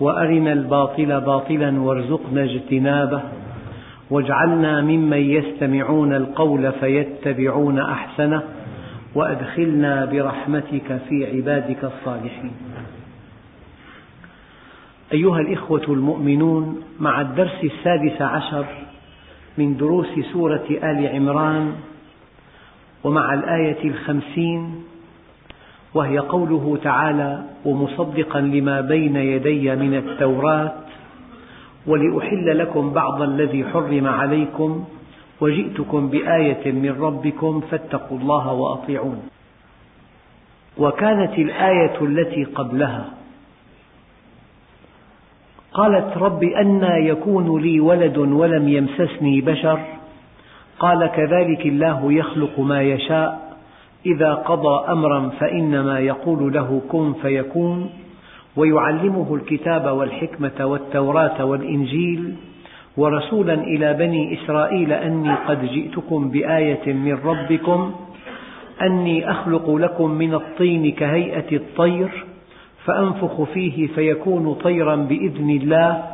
وأرنا الباطل باطلا وارزقنا اجتنابه. واجعلنا ممن يستمعون القول فيتبعون أحسنه. وأدخلنا برحمتك في عبادك الصالحين. أيها الإخوة المؤمنون مع الدرس السادس عشر من دروس سورة آل عمران ومع الآية الخمسين وهي قوله تعالى ومصدقا لما بين يدي من التوراة ولأحل لكم بعض الذي حرم عليكم وجئتكم بآية من ربكم فاتقوا الله وأطيعون. وكانت الآية التي قبلها قالت رب أنى يكون لي ولد ولم يمسسني بشر قال كذلك الله يخلق ما يشاء إذا قضى أمرا فإنما يقول له كن فيكون ويعلمه الكتاب والحكمة والتوراة والإنجيل ورسولا إلى بني إسرائيل أني قد جئتكم بآية من ربكم أني أخلق لكم من الطين كهيئة الطير فأنفخ فيه فيكون طيرا بإذن الله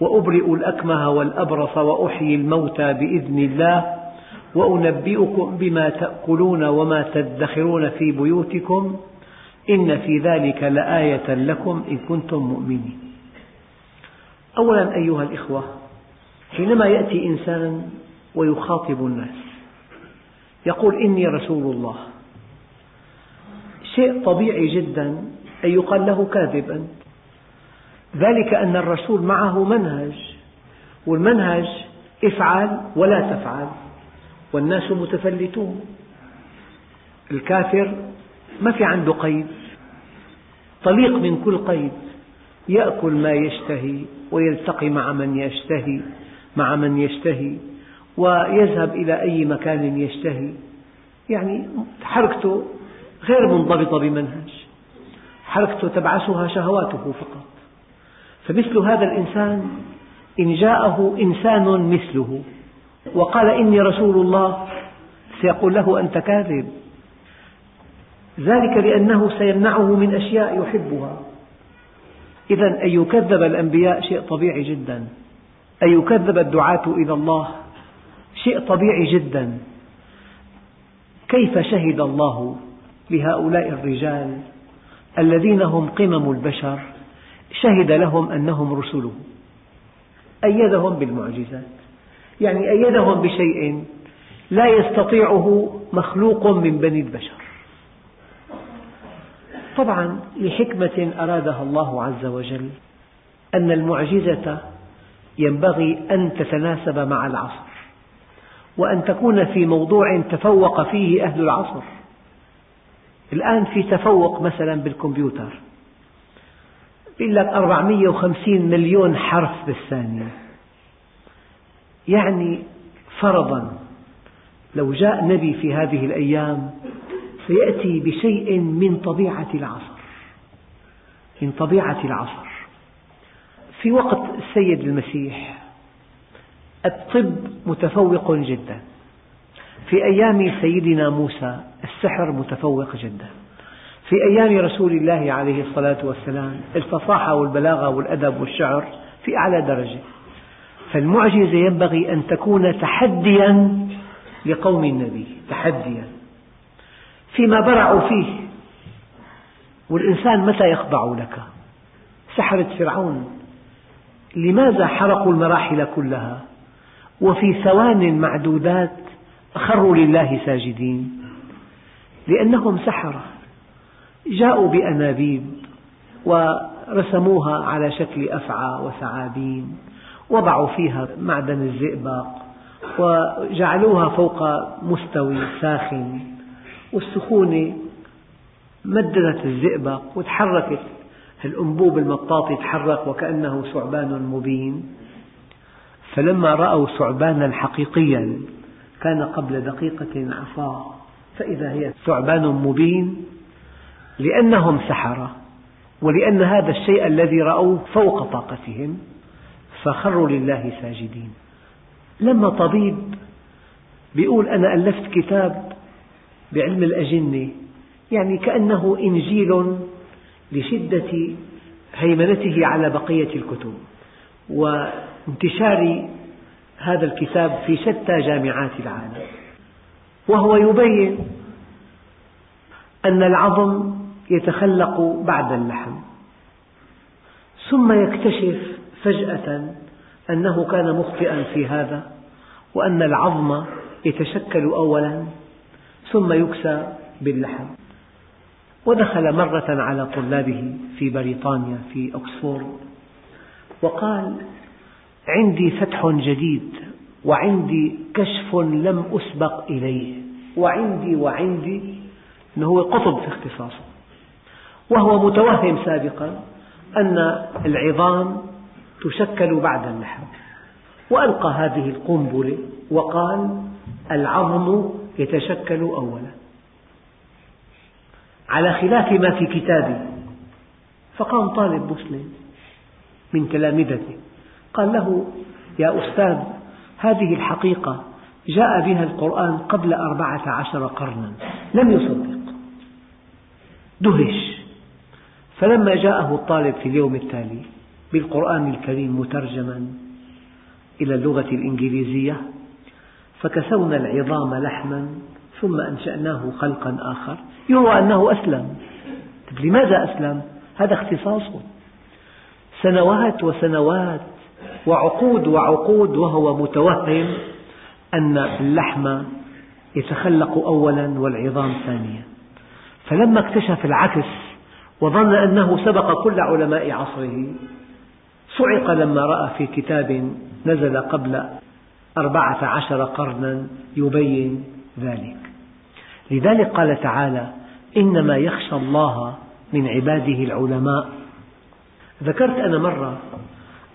وأبرئ الأكمه والأبرص وأحيي الموتى بإذن الله وأنبئكم بما تأكلون وما تدخرون في بيوتكم إن في ذلك لآية لكم إن كنتم مؤمنين. أولا أيها الإخوة حينما يأتي إنسان ويخاطب الناس يقول إني رسول الله. شيء طبيعي جدا أن يقال له كاذب أنت. ذلك أن الرسول معه منهج والمنهج افعل ولا تفعل. والناس متفلتون. الكافر ما في عنده قيد. طليق من كل قيد. يأكل ما يشتهي ويلتقي مع من يشتهي مع من يشتهي ويذهب إلى أي مكان يشتهي. يعني حركته غير منضبطة بمنهج. حركته تبعثها شهواته فقط. فمثل هذا الإنسان إن جاءه إنسان مثله. وقال إني رسول الله سيقول له أنت كاذب. ذلك لأنه سيمنعه من أشياء يحبها. إذا أن يكذب الأنبياء شيء طبيعي جدا. أن يكذب الدعاة إلى الله شيء طبيعي جدا. كيف شهد الله لهؤلاء الرجال الذين هم قمم البشر؟ شهد لهم أنهم رسله. أيدهم بالمعجزات. يعني أيدهم بشيء لا يستطيعه مخلوق من بني البشر. طبعا لحكمة أرادها الله عز وجل أن المعجزة ينبغي أن تتناسب مع العصر وأن تكون في موضوع تفوق فيه أهل العصر. الآن في تفوق مثلا بالكمبيوتر يقول لك 450 مليون حرف بالثانية. يعني فرضا. لو جاء نبي في هذه الأيام سيأتي بشيء من طبيعة العصر من طبيعة العصر. في وقت السيد المسيح الطب متفوق جدا. في أيام سيدنا موسى السحر متفوق جدا. في أيام رسول الله عليه الصلاة والسلام الفصاحة والبلاغة والأدب والشعر في أعلى درجة. فالمعجزة ينبغي أن تكون تحديا لقوم النبي تحديا. فيما برعوا فيه والإنسان متى يخضع لك؟ سحرة فرعون. لماذا حرقوا المراحل كلها؟ وفي ثوان معدودات خروا لله ساجدين. لأنهم سحرة. جاءوا بأنابيب ورسموها على شكل أفعى وثعابين. وضعوا فيها معدن الزئبق وجعلوها فوق مستوي ساخن. والسخونة مددت الزئبق وتحركت. الأنبوب المطاط يتحرك وكأنه ثعبان مبين. فلما رأوا ثعبانا حقيقيا كان قبل دقيقة عصا. فإذا هي ثعبان مبين لأنهم سحرة ولأن هذا الشيء الذي رأوه فوق طاقتهم. فخروا لله ساجدين. لما طبيب يقول أنا ألفت كتاب بعلم الأجنة يعني كأنه إنجيل لشدة هيمنته على بقية الكتب وانتشار هذا الكتاب في شتى جامعات العالم. وهو يبين أن العظم يتخلق بعد اللحم ثم يكتشف فجأة أنه كان مخطئا في هذا وأن العظم يتشكل أولا ثم يكسى باللحم. ودخل مرة على طلابه في بريطانيا في أكسفورد وقال عندي فتح جديد وعندي كشف لم أسبق إليه وعندي وعندي أنه هو قطب في اختصاصه. وهو متوهم سابقا أن العظام تشكل بعد اللحم وألقى هذه القنبلة وقال العظم يتشكل أولا. على خلاف ما في كتابي فقام طالب مسلم من تلامذته قال له يا أستاذ هذه الحقيقة جاء بها القرآن قبل أربعة عشر قرنا لم يصدق. دهش. فلما جاءه الطالب في اليوم التالي بالقرآن الكريم مترجما إلى اللغة الإنجليزية فكسونا العظام لحما ثم أنشأناه خلقا آخر. يروى أنه أسلم. طيب لماذا أسلم؟ هذا اختصاصه سنوات وسنوات وعقود وعقود وهو متوهم أن اللحم يتخلق أولا والعظام ثانيا. فلما اكتشف العكس وظن أنه سبق كل علماء عصره صعق لما رأى في كتاب نزل قبل أربعة عشر قرنا يبين ذلك. لذلك قال تعالى إنما يخشى الله من عباده العلماء. ذكرت أنا مرة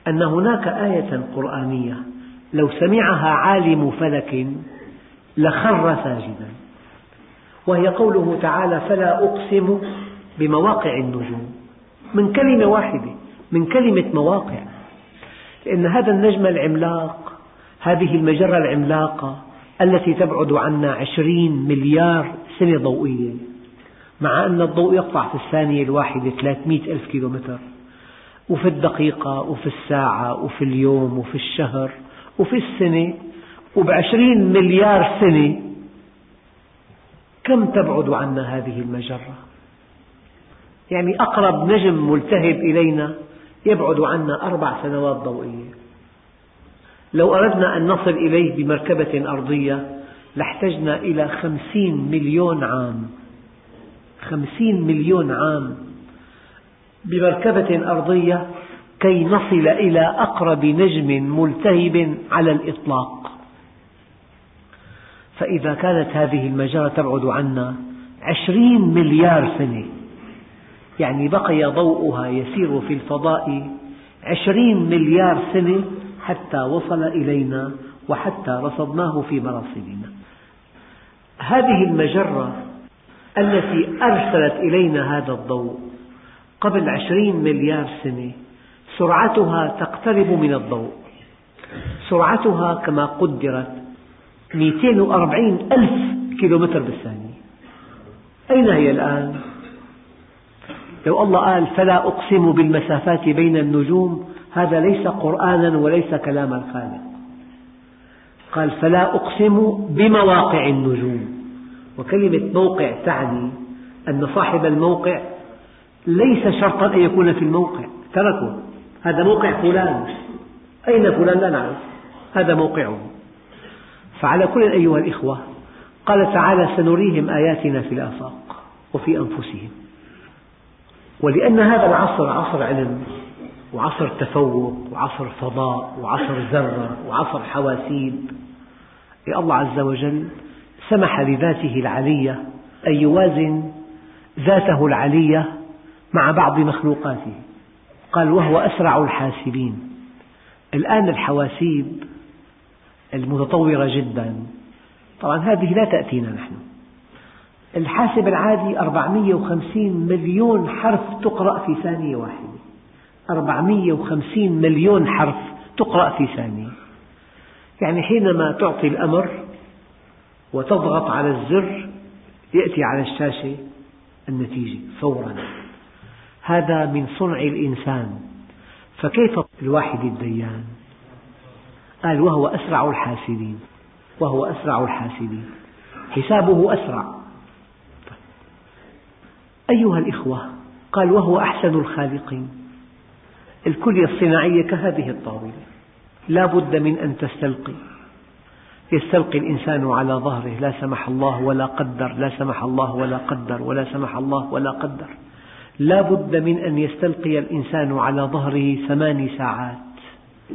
أن هناك آية قرآنية لو سمعها عالم فلك لخر ساجدا وهي قوله تعالى فلا أقسم بمواقع النجوم من كلمة واحدة من كلمة مواقع. لأن هذا النجم العملاق هذه المجرة العملاقة التي تبعد عنا عشرين مليار سنة ضوئية. مع أن الضوء يقطع في الثانية الواحدة 300 ألف كيلومتر. وفي الدقيقة وفي الساعة وفي اليوم وفي الشهر وفي السنة وبعشرين مليار سنة كم تبعد عنا هذه المجرة؟ يعني أقرب نجم ملتهب إلينا يبعد عنا أربع سنوات ضوئية. لو أردنا أن نصل إليه بمركبة أرضية لاحتجنا إلى خمسين مليون عام. خمسين مليون عام بمركبة أرضية كي نصل إلى أقرب نجم ملتهب على الإطلاق. فإذا كانت هذه المجرة تبعد عنا عشرين مليار سنة. يعني بقي ضوءها يسير في الفضاء عشرين مليار سنة حتى وصل إلينا وحتى رصدناه في مراصدنا هذه المجرة التي أرسلت إلينا هذا الضوء قبل عشرين مليار سنة سرعتها تقترب من الضوء. سرعتها كما قدرت 240 ألف كيلومتر بالثانية. أين هي الآن؟ لو الله قال فلا أقسم بالمسافات بين النجوم هذا ليس قرآنا وليس كلام الخالق. قال فلا أقسم بمواقع النجوم. وكلمة موقع تعني أن صاحب الموقع ليس شرطا أن يكون في الموقع. تركه. هذا موقع فلان. أين فلان؟ لا نعرف. هذا موقعه. فعلى كل أيها الإخوة قال تعالى سنريهم آياتنا في الآفاق وفي أنفسهم. ولأن هذا العصر عصر علم وعصر تفوق وعصر فضاء وعصر ذرة وعصر حواسيب. الله عز وجل سمح لذاته العلية أن يوازن ذاته العلية مع بعض مخلوقاته. قال وهو أسرع الحاسبين. الآن الحواسيب المتطورة جدا. طبعا هذه لا تأتينا نحن. الحاسب العادي 450 مليون حرف تقرأ في ثانية واحدة. 450 مليون حرف تقرأ في ثانية. يعني حينما تعطي الأمر وتضغط على الزر يأتي على الشاشة النتيجة فورا. هذا من صنع الإنسان. فكيف الواحد الديان؟ قال وهو أسرع الحاسبين. وهو أسرع الحاسبين. حسابه أسرع. أيها الإخوة قال وهو أحسن الخالقين. الكلية الصناعية كهذه الطاولة. لا بد من أن تستلقي. يستلقي الإنسان على ظهره لا سمح الله ولا قدر لا سمح الله ولا قدر ولا سمح الله ولا قدر. لا بد من أن يستلقي الإنسان على ظهره ثمان ساعات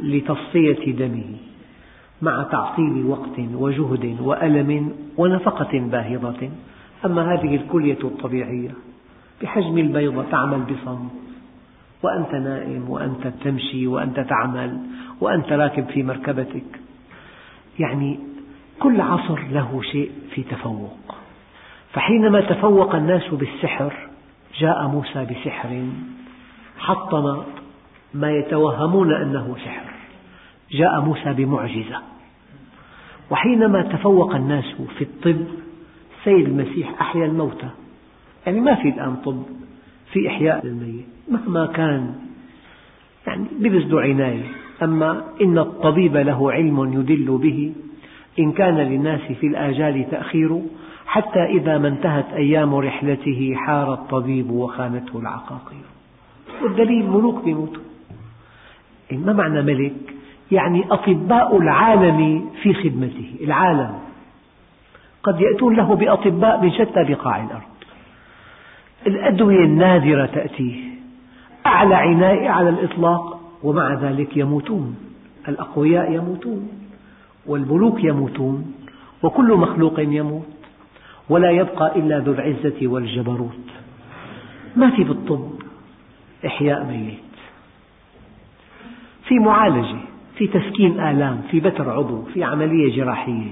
لتصفية دمه مع تعطيل وقت وجهد وألم ونفقة باهظة. أما هذه الكلية الطبيعية بحجم البيضة تعمل بصمت وأنت نائم وأنت تمشي وأنت تعمل وأنت راكب في مركبتك. يعني كل عصر له شيء في تفوق. فحينما تفوق الناس بالسحر جاء موسى بسحر. حطم ما يتوهمون أنه سحر. جاء موسى بمعجزة. وحينما تفوق الناس في الطب سيد المسيح أحيا الموتى. يعني ما في الآن طب في إحياء للميت مهما كان يعني ببذل عناية. أما إن الطبيب له علم يدل به إن كان للناس في الآجال تأخير حتى إذا ما انتهت أيام رحلته حار الطبيب وخانته العقاقير. والدليل ملوك بيموتوا. ما معنى ملك؟ يعني أطباء العالم في خدمته العالم. قد يأتون له بأطباء من شتى بقاع الأرض. الأدوية النادرة تأتيه. أعلى عناية على الإطلاق ومع ذلك يموتون. الأقوياء يموتون. والملوك يموتون. وكل مخلوق يموت. ولا يبقى إلا ذو العزة والجبروت. ما في بالطب. إحياء ميت. في معالجة في تسكين آلام في بتر عضو في عملية جراحية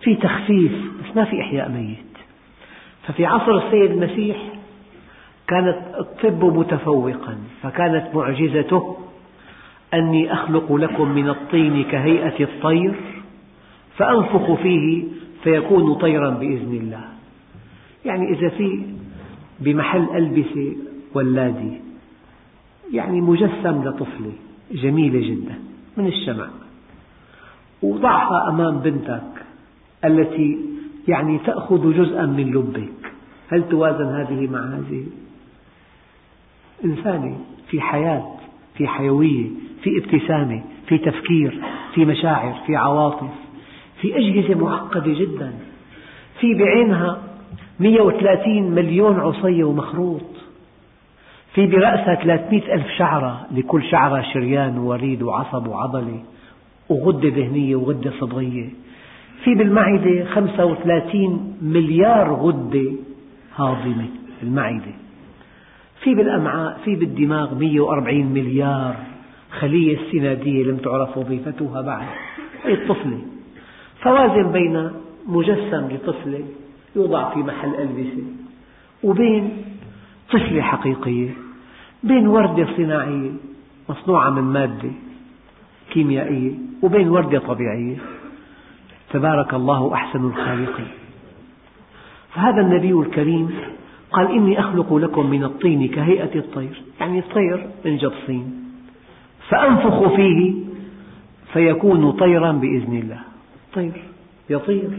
في تخفيف بس ما في إحياء ميت. ففي عصر السيد المسيح كان الطب متفوقا فكانت معجزته أني أخلق لكم من الطين كهيئة الطير فأنفخ فيه فيكون طيرا بإذن الله. يعني إذا في بمحل ألبسة ولادي يعني مجسم لطفلة جميلة جدا من الشمع. وضعها أمام بنتك التي يعني تأخذ جزءا من لبك. هل توازن هذه مع هذه؟ إنسانة في حياة في حيوية في ابتسامة في تفكير في مشاعر في عواطف في أجهزة معقدة جدا في بعينها 130 مليون عصية ومخروط في برأسها 300 ألف شعرة لكل شعرة شريان ووريد وعصب وعضلة وغدة دهنية وغدة صبغية في بالمعدة 35 مليار غدة هاضمة المعدة في بالأمعاء في بالدماغ 140 مليار خلية استنادية لم تعرف وظيفتها بعد. هي الطفلة فوازن بين مجسم لطفلة يوضع في محل ألبسة وبين طفلة حقيقية بين وردة صناعية مصنوعة من مادة كيميائية وبين وردة طبيعية. تبارك الله أحسن الخالقين. فهذا النبي الكريم قال إني أخلق لكم من الطين كهيئة الطير يعني الطير من جبصين فأنفخ فيه فيكون طيرا بإذن الله. طير يطير.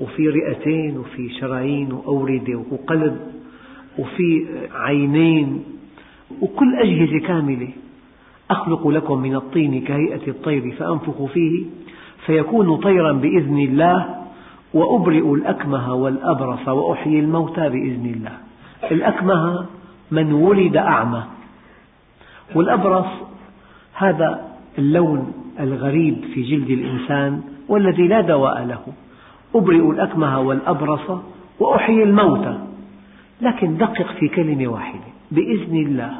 وفي رئتين وفي شرايين وأوردة وقلب وفي عينين وكل أجهزة كاملة. أخلق لكم من الطين كهيئة الطير فأنفخ فيه فيكون طيرا بإذن الله. وأبرئ الأكمه والأبرص وأحيي الموتى بإذن الله. الأكمه من ولد أعمى. والأبرص هذا اللون الغريب في جلد الإنسان والذي لا دواء له. أبرئ الأكمه والأبرص وأحيي الموتى. لكن دقق في كلمة واحدة. بإذن الله.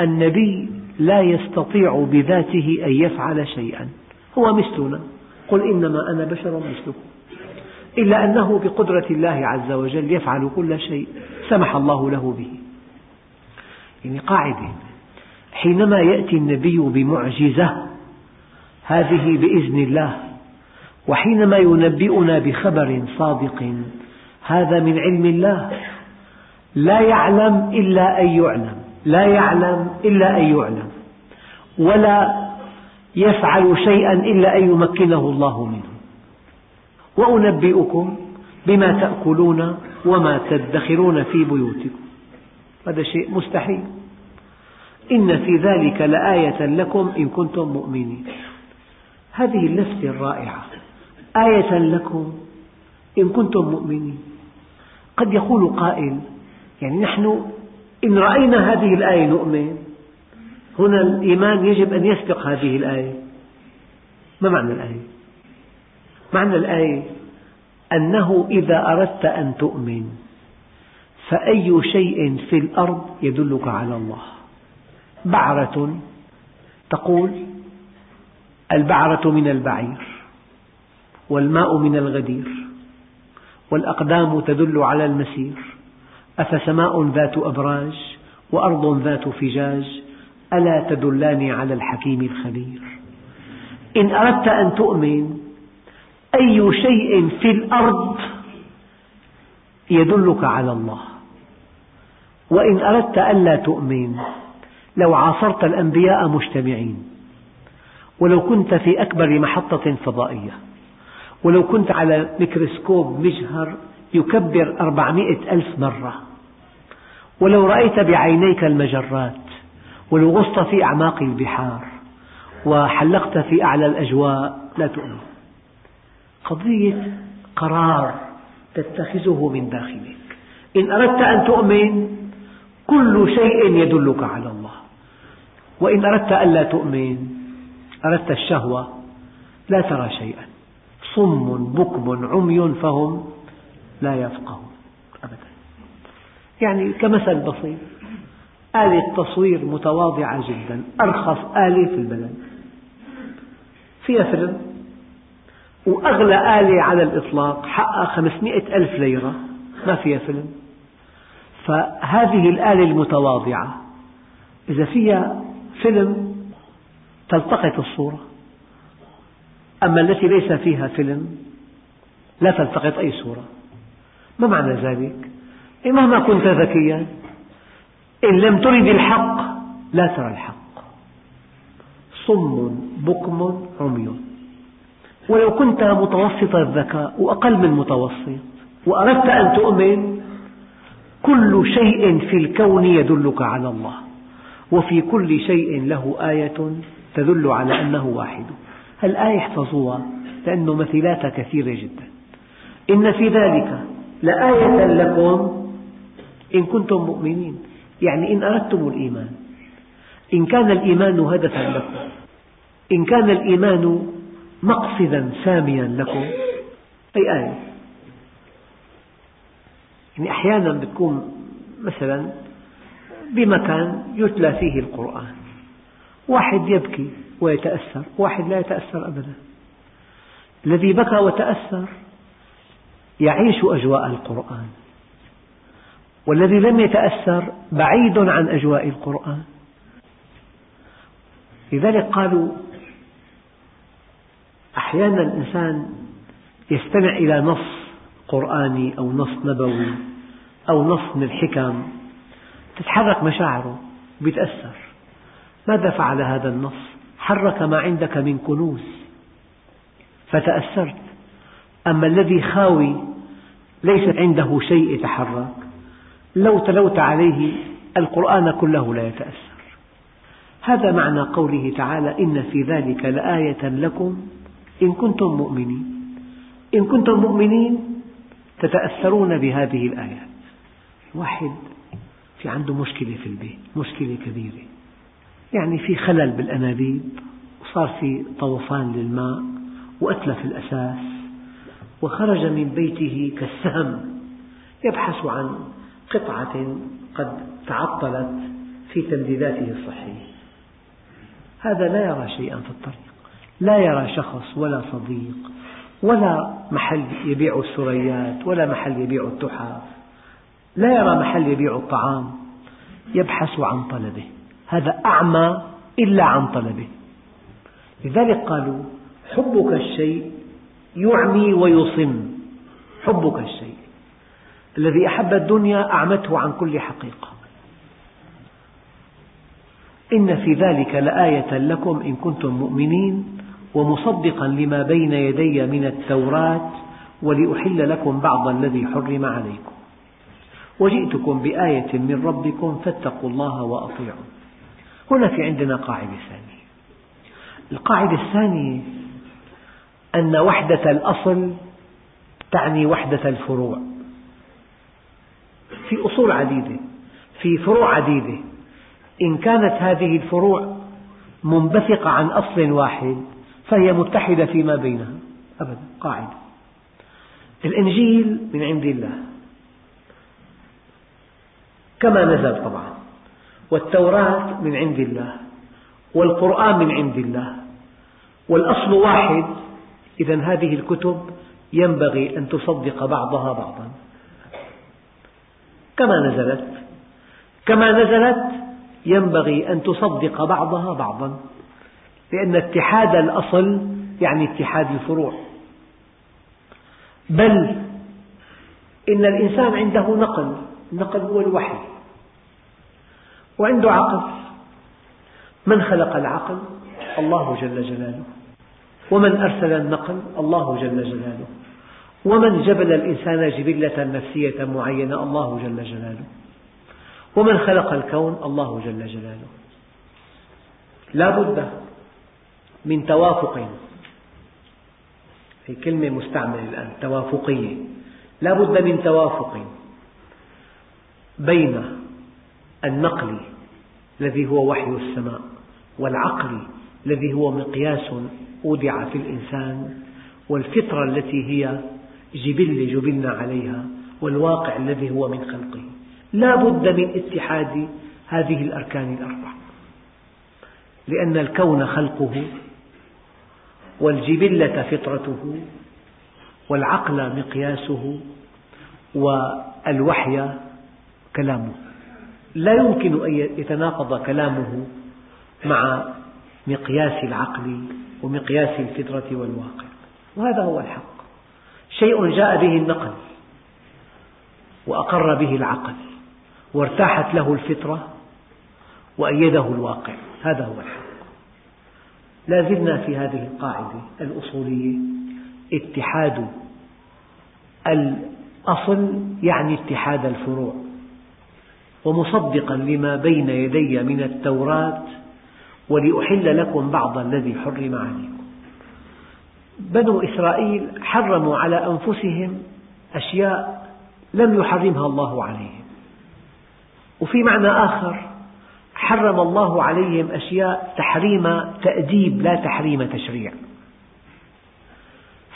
النبي لا يستطيع بذاته أن يفعل شيئا. هو مثلنا. قل إنما أنا بشر مثلكم. إلا أنه بقدرة الله عز وجل يفعل كل شيء سمح الله له به. يعني قاعدة. حينما يأتي النبي بمعجزة هذه بإذن الله. وحينما ينبئنا بخبر صادق هذا من علم الله. لا يعلم إلا أن يعلم. لا يعلم إلا أن يعلم. ولا يفعل شيئا إلا أن يمكنه الله منه. وأنبئكم بما تأكلون وما تدخرون في بيوتكم. هذا شيء مستحيل. إن في ذلك لآية لكم إن كنتم مؤمنين. هذه اللفتة الرائعة. آية لكم إن كنتم مؤمنين. قد يقول قائل يعني نحن إن رأينا هذه الآية نؤمن هنا الإيمان يجب أن يسبق هذه الآية. ما معنى الآية؟ معنى الآية أنه إذا أردت أن تؤمن فأي شيء في الأرض يدلك على الله. بعرة تقول البعرة من البعير والماء من الغدير والأقدام تدل على المسير. أفسماء ذات أبراج وأرض ذات فجاج ألا تدلان على الحكيم الخبير؟ إن أردت أن تؤمن أي شيء في الأرض يدلك على الله؟ وإن أردت ألا تؤمن لو عاصرت الأنبياء مجتمعين ولو كنت في أكبر محطة فضائية ولو كنت على ميكروسكوب مجهر يكبر أربعمئة ألف مرة ولو رأيت بعينيك المجرات ولو غصت في أعماق البحار وحلقت في أعلى الأجواء. لا تؤمن. قضية قرار تتخذه من داخلك. إن أردت أن تؤمن كل شيء يدلك على الله. وإن أردت ألا تؤمن أردت الشهوة لا ترى شيئا. صم بكم عمي فهم لا يفقهون أبدا. يعني كمثل بسيط. آلة تصوير متواضعة جدا أرخص آلة في البلد. فيها فيلم وأغلى آلة على الإطلاق حقها خمسمئة ألف ليرة. ما فيها فيلم فهذه الآلة المتواضعة إذا فيها فيلم تلتقط الصورة. أما التي ليس فيها فيلم لا تلتقط أي صورة. ما معنى ذلك؟ إيه مهما كنت ذكيا إن لم ترد الحق لا ترى الحق. صم بكم عمي. ولو كنت متوسط الذكاء وأقل من متوسط وأردت أن تؤمن كل شيء في الكون يدلك على الله وفي كل شيء له آية تدل على أنه واحد. الآية احفظوها لأن مثيلاتها كثيرة جدا. إن في ذلك لآية لكم إن كنتم مؤمنين. يعني إن أردتم الإيمان. إن كان الإيمان هدفا لكم. إن كان الإيمان مقصدا ساميا لكم. أي آية؟ يعني أحيانا بتكون مثلا بمكان يتلى فيه القرآن. واحد يبكي ويتأثر واحد لا يتأثر أبدا. الذي بكى وتأثر يعيش أجواء القرآن. والذي لم يتأثر بعيد عن أجواء القرآن. لذلك قالوا أحيانا الإنسان يستمع إلى نص قرآني أو نص نبوي أو نص من الحكم تتحرك مشاعره ويتأثر ماذا فعل هذا النص؟ حرك ما عندك من كنوز. فتأثرت. أما الذي خاوي ليس عنده شيء يتحرك لو تلوت عليه القرآن كله لا يتأثر. هذا معنى قوله تعالى إن في ذلك لآية لكم إن كنتم مؤمنين. إن كنتم مؤمنين تتأثرون بهذه الآيات. واحد في عنده مشكلة في البيت مشكلة كبيرة. يعني في خلل بالأنابيب وصار في طوفان للماء وأتلف الأساس وخرج من بيته كالسهم يبحث عن قطعة قد تعطلت في تمديداته الصحية هذا لا يرى شيئا في الطريق. لا يرى شخص ولا صديق ولا محل يبيع السريات ولا محل يبيع التحف. لا يرى محل يبيع الطعام. يبحث عن طلبه. هذا أعمى إلا عن طلبه. لذلك قالوا حبك الشيء يعمي ويصم. حبك الشيء. الذي أحب الدنيا أعمته عن كل حقيقة إن في ذلك لآية لكم إن كنتم مؤمنين ومصدقا لما بين يدي من التوراة ولأحل لكم بعض الذي حرم عليكم. وجئتكم بآية من ربكم فاتقوا الله وأطيعوا. هنا في عندنا قاعدة ثانية. القاعدة الثانية أن وحدة الأصل تعني وحدة الفروع. في أصول عديدة في فروع عديدة. إن كانت هذه الفروع منبثقة عن أصل واحد فهي متحدة فيما بينها. أبدا قاعدة. الإنجيل من عند الله. كما نزل طبعا. والتوراة من عند الله. والقرآن من عند الله. والأصل واحد. إذا هذه الكتب ينبغي أن تصدق بعضها بعضا. كما نزلت كما نزلت ينبغي أن تصدق بعضها بعضا لأن اتحاد الأصل يعني اتحاد الفروع. بل إن الإنسان عنده نقل النقل هو الوحي وعنده عقل. من خلق العقل؟ الله جل جلاله. ومن أرسل النقل؟ الله جل جلاله. ومن جبل الإنسان جبلة نفسية معينة الله جل جلاله. ومن خلق الكون الله جل جلاله. لا بد من توافق هي كلمة مستعملة الآن توافقية. لا بد من توافق بين النقل الذي هو وحي السماء والعقل الذي هو مقياس أودع في الإنسان والفطرة التي هي جبلة جبلنا عليها والواقع الذي هو من خلقه. لا بد من اتحاد هذه الأركان الأربع لأن الكون خلقه والجبلة فطرته والعقل مقياسه والوحي كلامه. لا يمكن أن يتناقض كلامه مع مقياس العقل ومقياس الفطرة والواقع وهذا هو الحق. شيء جاء به النقل وأقر به العقل وارتاحت له الفطرة وأيده الواقع. هذا هو الحق. لا زلنا في هذه القاعدة الأصولية اتحاد الأصل يعني اتحاد الفروع. ومصدقا لما بين يدي من التوراة ولأحل لكم بعض الذي حرم عليكم. بنو إسرائيل حرموا على أنفسهم أشياء لم يحرمها الله عليهم. وفي معنى آخر حرم الله عليهم أشياء تحريم تأديب لا تحريم تشريع.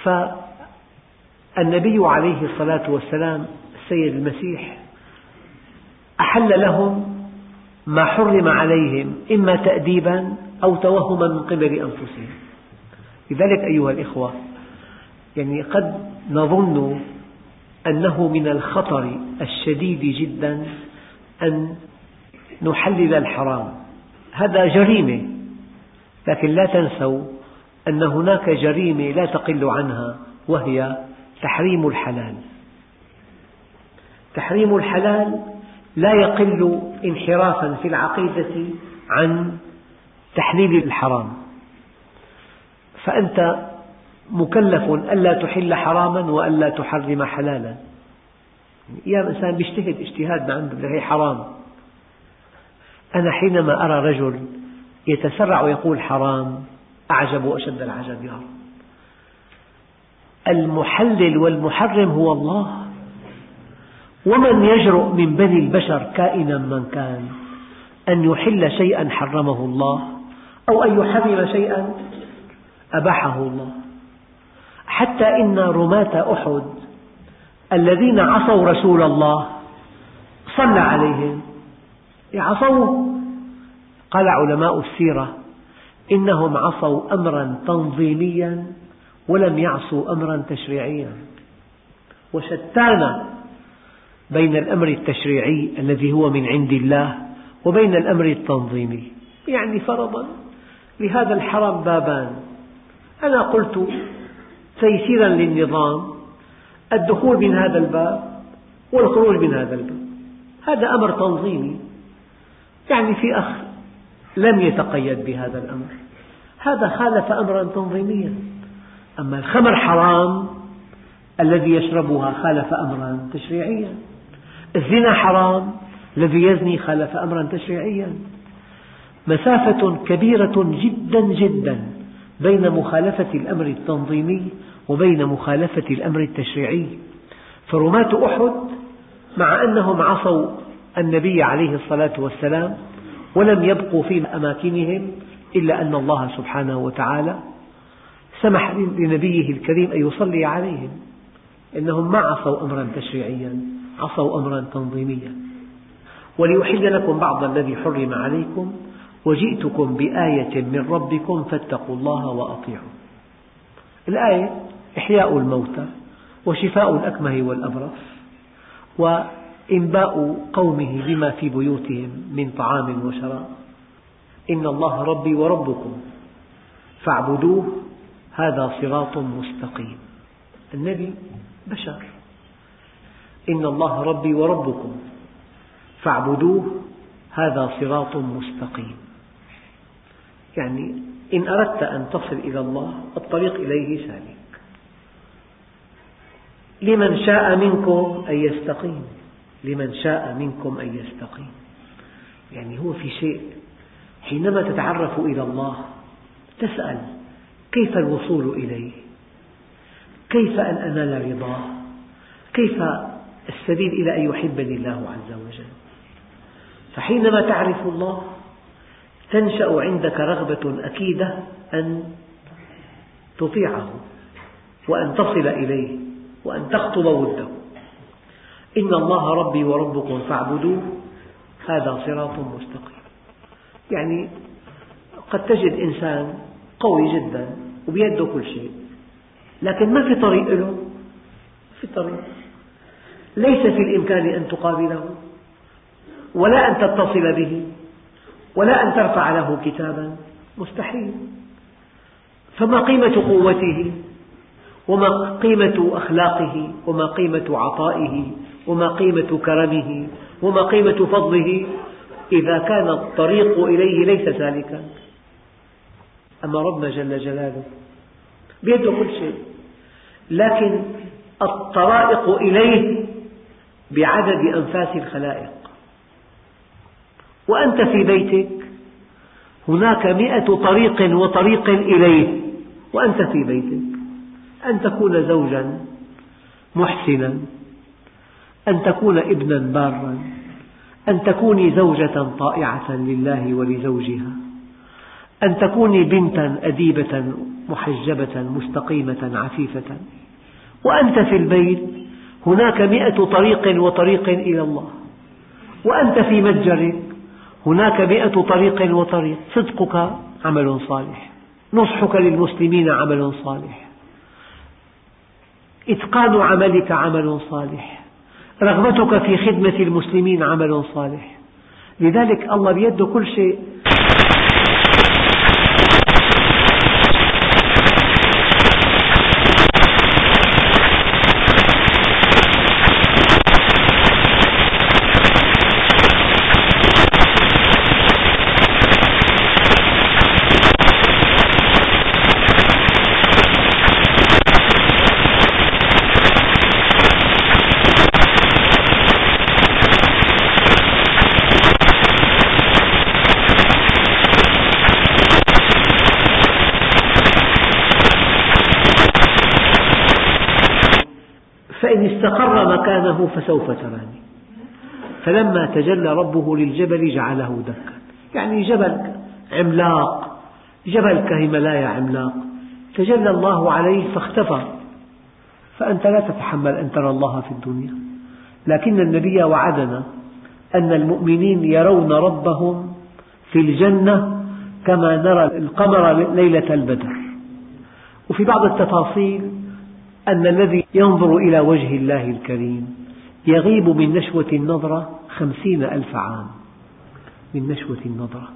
فالنبي عليه الصلاة والسلام السيد المسيح أحل لهم ما حرم عليهم إما تأديبا أو توهما من قبل أنفسهم. لذلك أيها الإخوة يعني قد نظن أنه من الخطر الشديد جدا أن نحلل الحرام. هذا جريمة لكن لا تنسوا أن هناك جريمة لا تقل عنها وهي تحريم الحلال. تحريم الحلال لا يقل انحرافا في العقيدة عن تحليل الحرام. فأنت مكلف ألا تحل حراما وألا تحرم حلالا. أيام إنسان يجتهد اجتهاد ما عنده هي حرام. أنا حينما أرى رجل يتسرع ويقول حرام أعجب وأشد العجب يا رب. المحلل والمحرم هو الله. ومن يجرؤ من بني البشر كائنا من كان أن يحل شيئا حرمه الله أو أن يحرم شيئا أباحه الله. حتى إن رماة أحد الذين عصوا رسول الله صلى عليهم. عصوه قال علماء السيرة إنهم عصوا أمرا تنظيميا ولم يعصوا أمرا تشريعيا. وشتان بين الأمر التشريعي الذي هو من عند الله وبين الأمر التنظيمي. يعني فرضا لهذا الحرم بابان. أنا قلت تيسيرا للنظام الدخول من هذا الباب والخروج من هذا الباب. هذا أمر تنظيمي. يعني في أخ لم يتقيد بهذا الأمر. هذا خالف أمرا تنظيميا. أما الخمر حرام الذي يشربها خالف أمرا تشريعيا. الزنا حرام الذي يزني خالف أمرا تشريعيا. مسافة كبيرة جدا جدا. بين مخالفة الأمر التنظيمي وبين مخالفة الأمر التشريعي. فرماة أحد مع أنهم عصوا النبي عليه الصلاة والسلام ولم يبقوا في أماكنهم إلا أن الله سبحانه وتعالى سمح لنبيه الكريم أن يصلي عليهم. إنهم ما عصوا أمرا تشريعيا عصوا أمرا تنظيميا. وليحل لكم بعض الذي حرم عليكم وجئتكم بآية من ربكم فاتقوا الله وأطيعوا. الآية إحياء الموتى وشفاء الأكمه والأبرص وإنباء قومه بما في بيوتهم من طعام وشراب. إن الله ربي وربكم فاعبدوه هذا صراط مستقيم. النبي بشر. إن الله ربي وربكم فاعبدوه هذا صراط مستقيم. يعني إن أردت أن تصل إلى الله الطريق إليه سالك. لمن شاء منكم أن يستقيم. لمن شاء منكم أن يستقيم. يعني هو في شيء. حينما تتعرف إلى الله تسأل كيف الوصول إليه؟ كيف أن أنال رضاه؟ كيف السبيل إلى أن يحبني الله عز وجل؟ فحينما تعرف الله تنشأ عندك رغبة أكيدة أن تطيعه وأن تصل إليه وأن تخطب وده. إن الله ربي وربكم فاعبدوه. هذا صراط مستقيم. يعني قد تجد إنسان قوي جدا وبيده كل شيء لكن ما في طريق له؟ في طريق. ليس في الإمكان أن تقابله ولا أن تتصل به. ولا أن ترفع له كتابا. مستحيل. فما قيمة قوته؟ وما قيمة أخلاقه؟ وما قيمة عطائه؟ وما قيمة كرمه؟ وما قيمة فضله؟ إذا كان الطريق إليه ليس سالكا أما ربنا جل جلاله بيده كل شيء. لكن الطرائق إليه بعدد أنفاس الخلائق. وأنت في بيتك. هناك مئة طريق وطريق إليه وأنت في بيتك. أن تكون زوجا محسنا. أن تكون ابنا بارا. أن تكوني زوجة طائعة لله ولزوجها. أن تكوني بنتا أديبة محجبة مستقيمة عفيفة. وأنت في البيت هناك مئة طريق وطريق إلى الله. وأنت في متجرك هناك مئة طريق وطريق. صدقك عمل صالح. نصحك للمسلمين عمل صالح. إتقان عملك عمل صالح. رغبتك في خدمة المسلمين عمل صالح. لذلك الله بيده كل شيء. استقر مكانه فسوف تراني. فلما تجلى ربه للجبل جعله دكا. يعني جبل عملاق جبل كهيمالايا عملاق. تجلى الله عليه فاختفى. فأنت لا تتحمل أن ترى الله في الدنيا. لكن النبي وعدنا أن المؤمنين يرون ربهم في الجنة كما نرى القمر ليلة البدر. وفي بعض التفاصيل أن الذي ينظر إلى وجه الله الكريم يغيب من نشوة النظرة خمسين ألف عام. من نشوة النظرة.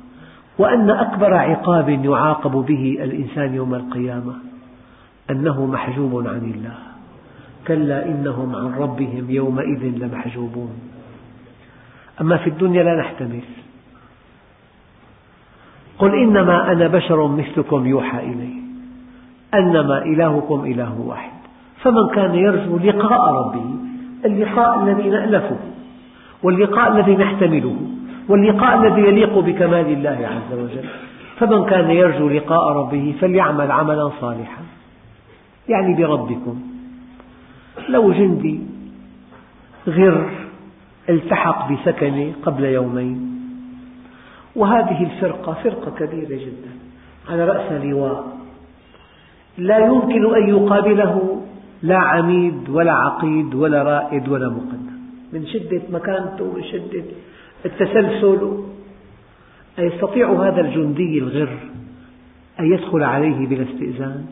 وأن أكبر عقاب يعاقب به الإنسان يوم القيامة أنه محجوب عن الله. كلا إنهم عن ربهم يومئذ لمحجوبون. أما في الدنيا لا نحتمل. قل إنما أنا بشر مثلكم يوحى إلي. أنما إلهكم إله واحد. فمن كان يرجو لقاء ربه اللقاء الذي نألفه واللقاء الذي نحتمله واللقاء الذي يليق بكمال الله عز وجل. فمن كان يرجو لقاء ربه فليعمل عملا صالحا. يعني بربكم. لو جندي غر التحق بسكنه قبل يومين. وهذه الفرقة فرقة كبيرة جدا. على رأس لواء. لا يمكن أن يقابله لا عميد ولا عقيد ولا رائد ولا مقدم. من شدة مكانته ومن شدة التسلسل. أيستطيع هذا الجندي الغر أن يدخل عليه بلا استئذان؟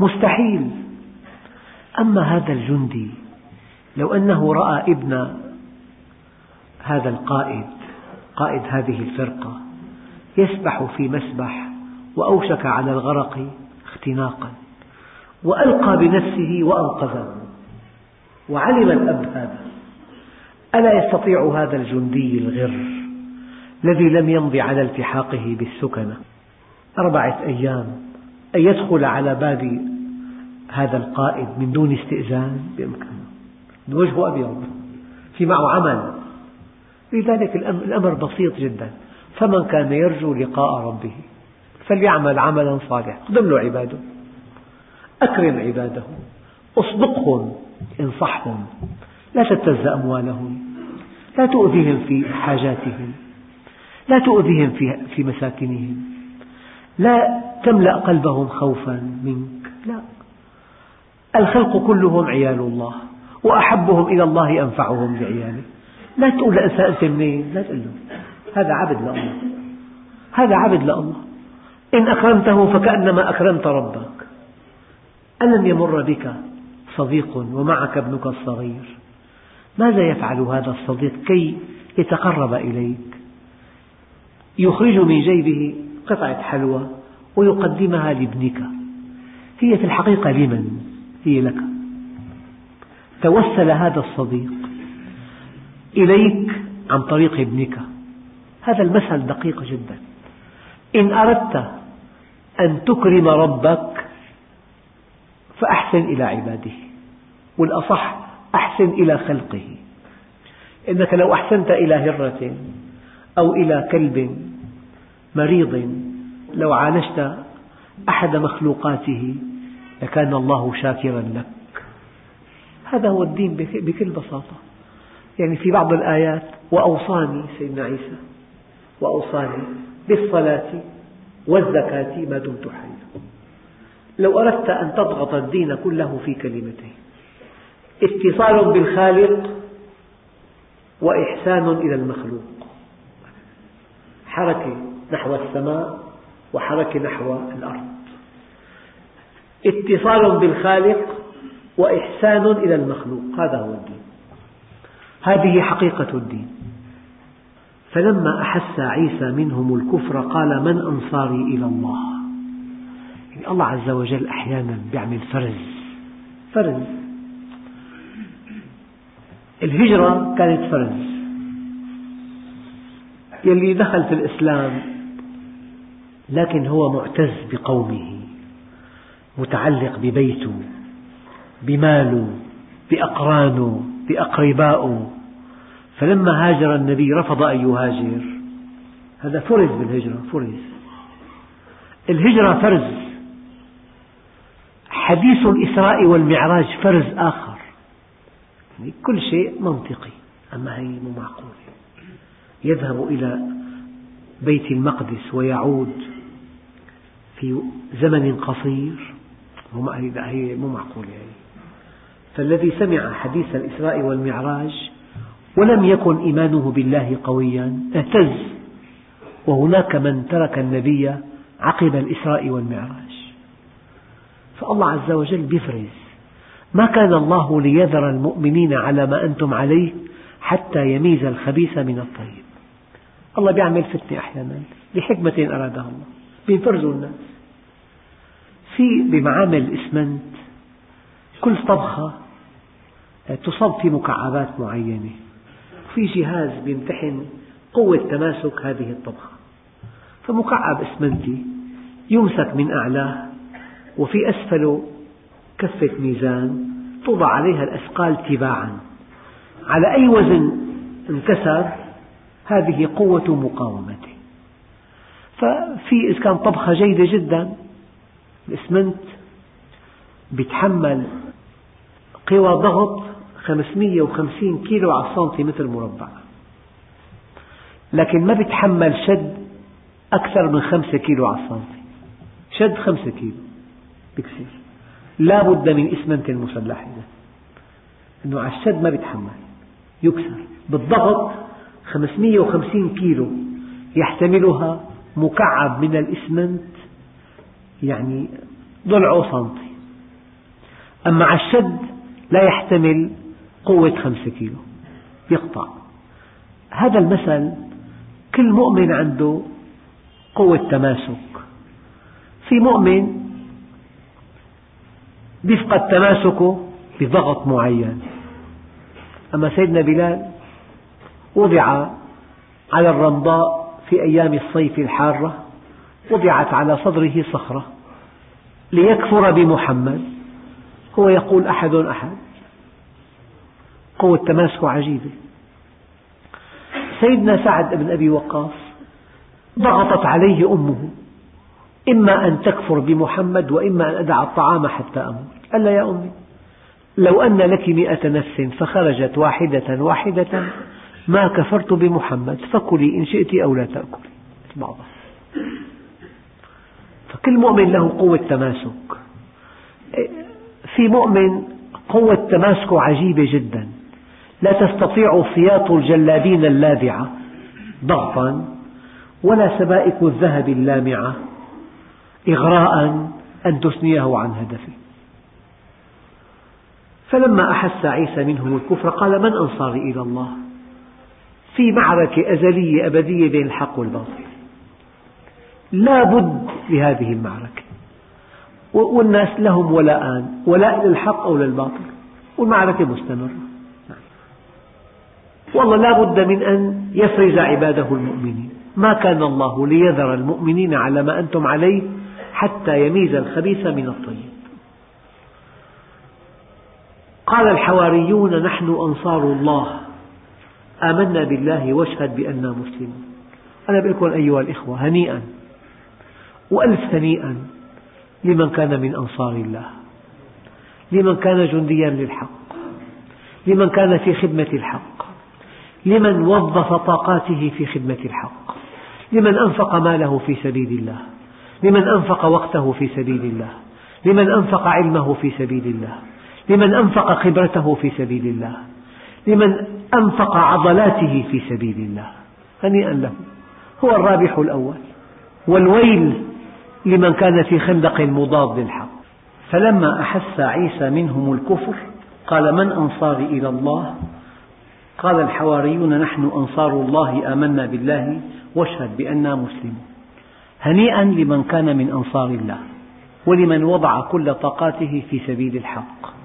مستحيل. أما هذا الجندي لو أنه رأى ابن هذا القائد قائد هذه الفرقة يسبح في مسبح وأوشك على الغرق اختناقا. وألقى بنفسه وأنقذه. وعلم الأب هذا. ألا يستطيع هذا الجندي الغر الذي لم يمض على التحاقه بالسكنة؟ أربعة أيام أن يدخل على باب هذا القائد من دون استئذان بإمكانه. وجهه أبيض في معه عمل. لذلك الأمر بسيط جدا. فمن كان يرجو لقاء ربه فليعمل عملا صالحا. اقدم له عباده. أكرم عباده أصدقهم انصحهم لا تبتز أموالهم لا تؤذيهم في حاجاتهم لا تؤذيهم في مساكنهم لا تملأ قلبهم خوفا منك لا. الخلق كلهم عيال الله وأحبهم إلى الله أنفعهم لعياله لا تقول لإنسان أنت منين؟ لا تقول له هذا عبد لله هذا عبد لله. إن أكرمته فكأنما أكرمت ربك. ألم يمر بك صديق ومعك ابنك الصغير؟ ماذا يفعل هذا الصديق كي يتقرب إليك؟ يخرج من جيبه قطعة حلوى ويقدمها لابنك. هي في الحقيقة لمن؟ هي لك. توسل هذا الصديق إليك عن طريق ابنك. هذا المثل دقيق جدا. إن أردت أن تكرم ربك فأحسن إلى عباده والأصح أحسن إلى خلقه. إنك لو أحسنت إلى هرة أو إلى كلب مريض لو عالجت أحد مخلوقاته لكان الله شاكرا لك. هذا هو الدين بكل بساطة. يعني في بعض الآيات وأوصاني سيدنا عيسى وأوصاني بالصلاة والزكاة ما دمت حيا. لو أردت أن تضغط الدين كله في كلمتين اتصال بالخالق وإحسان إلى المخلوق. حركة نحو السماء وحركة نحو الأرض. اتصال بالخالق وإحسان إلى المخلوق. هذا هو الدين. هذه حقيقة الدين. فلما أحس عيسى منهم الكفر قال من أنصاري إلى الله؟ الله عز وجل أحيانا يعمل فرز. فرز. الهجرة كانت فرز. يلي دخل في الإسلام لكن هو معتز بقومه متعلق ببيته بماله بأقرانه بأقربائه. فلما هاجر النبي رفض أن يهاجر. هذا فرز بالهجرة فرز. الهجرة فرز. حديث الإسراء والمعراج فرز آخر. كل شيء منطقي أما هي مو معقول. يذهب إلى بيت المقدس ويعود في زمن قصير. هي مو معقولة يعني. فالذي سمع حديث الإسراء والمعراج ولم يكن إيمانه بالله قويا اهتز. وهناك من ترك النبي عقب الإسراء والمعراج. فالله عز وجل يفرز ما كان الله ليذر المؤمنين على ما أنتم عليه حتى يميز الخبيث من الطيب. الله يعمل فتنة أحيانا لحكمة أرادها الله بيفرزوا الناس. في بمعامل الإسمنت كل طبخة تصب في مكعبات معينة. في جهاز يمتحن قوة تماسك هذه الطبخة. فمكعب إسمنتي يمسك من أعلاه وفي أسفله كفة ميزان توضع عليها الأثقال تباعا. على أي وزن انكسر هذه قوة مقاومته. ففي إذا كان طبخة جيدة جدا الإسمنت يتحمل قوى ضغط 550 كيلو على السنتيمتر مربع. لكن ما بيتحمل شد أكثر من 5 كيلو على السنتي. شد 5 كيلو. بكثير. لا بد من إسمنت مسلح إذا أنه على الشد ما بيتحمل. يكسر. بالضغط 550 كيلو يحتملها مكعب من الإسمنت. يعني ضلعه سنتي. أما على الشد لا يحتمل قوة خمسة كيلو. يقطع. هذا المثل كل مؤمن عنده قوة تماسك. في مؤمن يفقد تماسكه بضغط معين. أما سيدنا بلال وضع على الرمضاء في أيام الصيف الحارة وضعت على صدره صخرة ليكفر بمحمد. هو يقول أحد أحد قوة تماسكه عجيبة. سيدنا سعد بن أبي وقاص ضغطت عليه أمه إما أن تكفر بمحمد وإما أن أدع الطعام حتى أموت. قال يا أمي. لو أن لك مئة نفس فخرجت واحدة واحدة ما كفرت بمحمد فكلي إن شئت أو لا تأكلي. فكل مؤمن له قوة تماسك. في مؤمن قوة تماسكه عجيبة جدا. لا تستطيع سياط الجلابين اللاذعة ضغطا ولا سبائك الذهب اللامعة. إغراء أن تثنيه عن هدفه. فلما أحس عيسى منهم الكفر قال من أنصاري إلى الله؟ في معركة أزلية أبدية بين الحق والباطل. لا بد لهذه المعركة. والناس لهم ولاءان ولاء للحق أو للباطل والمعركة مستمرة. والله لا بد من أن يفرز عباده المؤمنين. ما كان الله ليذر المؤمنين على ما أنتم عليه حتى يميز الخبيث من الطيب. قال الحواريون نحن أنصار الله. آمنا بالله واشهد بأننا مسلمون. أنا أقول لكم أيها الإخوة هنيئا وألف هنيئا لمن كان من أنصار الله لمن كان جنديا للحق لمن كان في خدمة الحق لمن وظف طاقاته في خدمة الحق لمن أنفق ماله في سبيل الله. لمن أنفق وقته في سبيل الله لمن أنفق علمه في سبيل الله لمن أنفق خبرته في سبيل الله لمن أنفق عضلاته في سبيل الله. هنيئا له. هو الرابح الأول. والويل لمن كان في خندق مضاد للحق. فلما أحس عيسى منهم الكفر قال من أنصاري إلى الله؟ قال الحواريون نحن أنصار الله آمنا بالله واشهد بأننا مسلمون. هنيئا لمن كان من أنصار الله ولمن وضع كل طاقاته في سبيل الحق.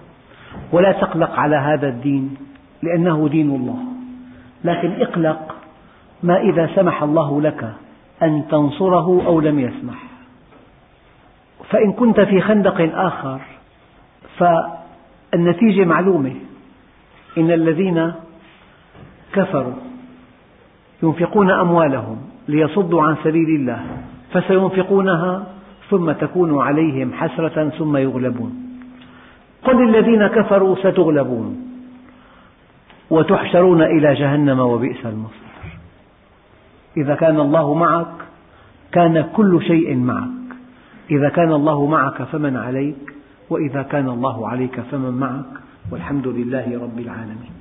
ولا تقلق على هذا الدين لأنه دين الله. لكن اقلق ما إذا سمح الله لك أن تنصره أو لم يسمح. فإن كنت في خندق آخر فالنتيجة معلومة. إن الذين كفروا ينفقون أموالهم ليصدوا عن سبيل الله. فسينفقونها ثم تكون عليهم حسرة ثم يغلبون. قل للذين كفروا ستغلبون. وتحشرون إلى جهنم وبئس المصير. إذا كان الله معك كان كل شيء معك. إذا كان الله معك فمن عليك وإذا كان الله عليك فمن معك. والحمد لله رب العالمين.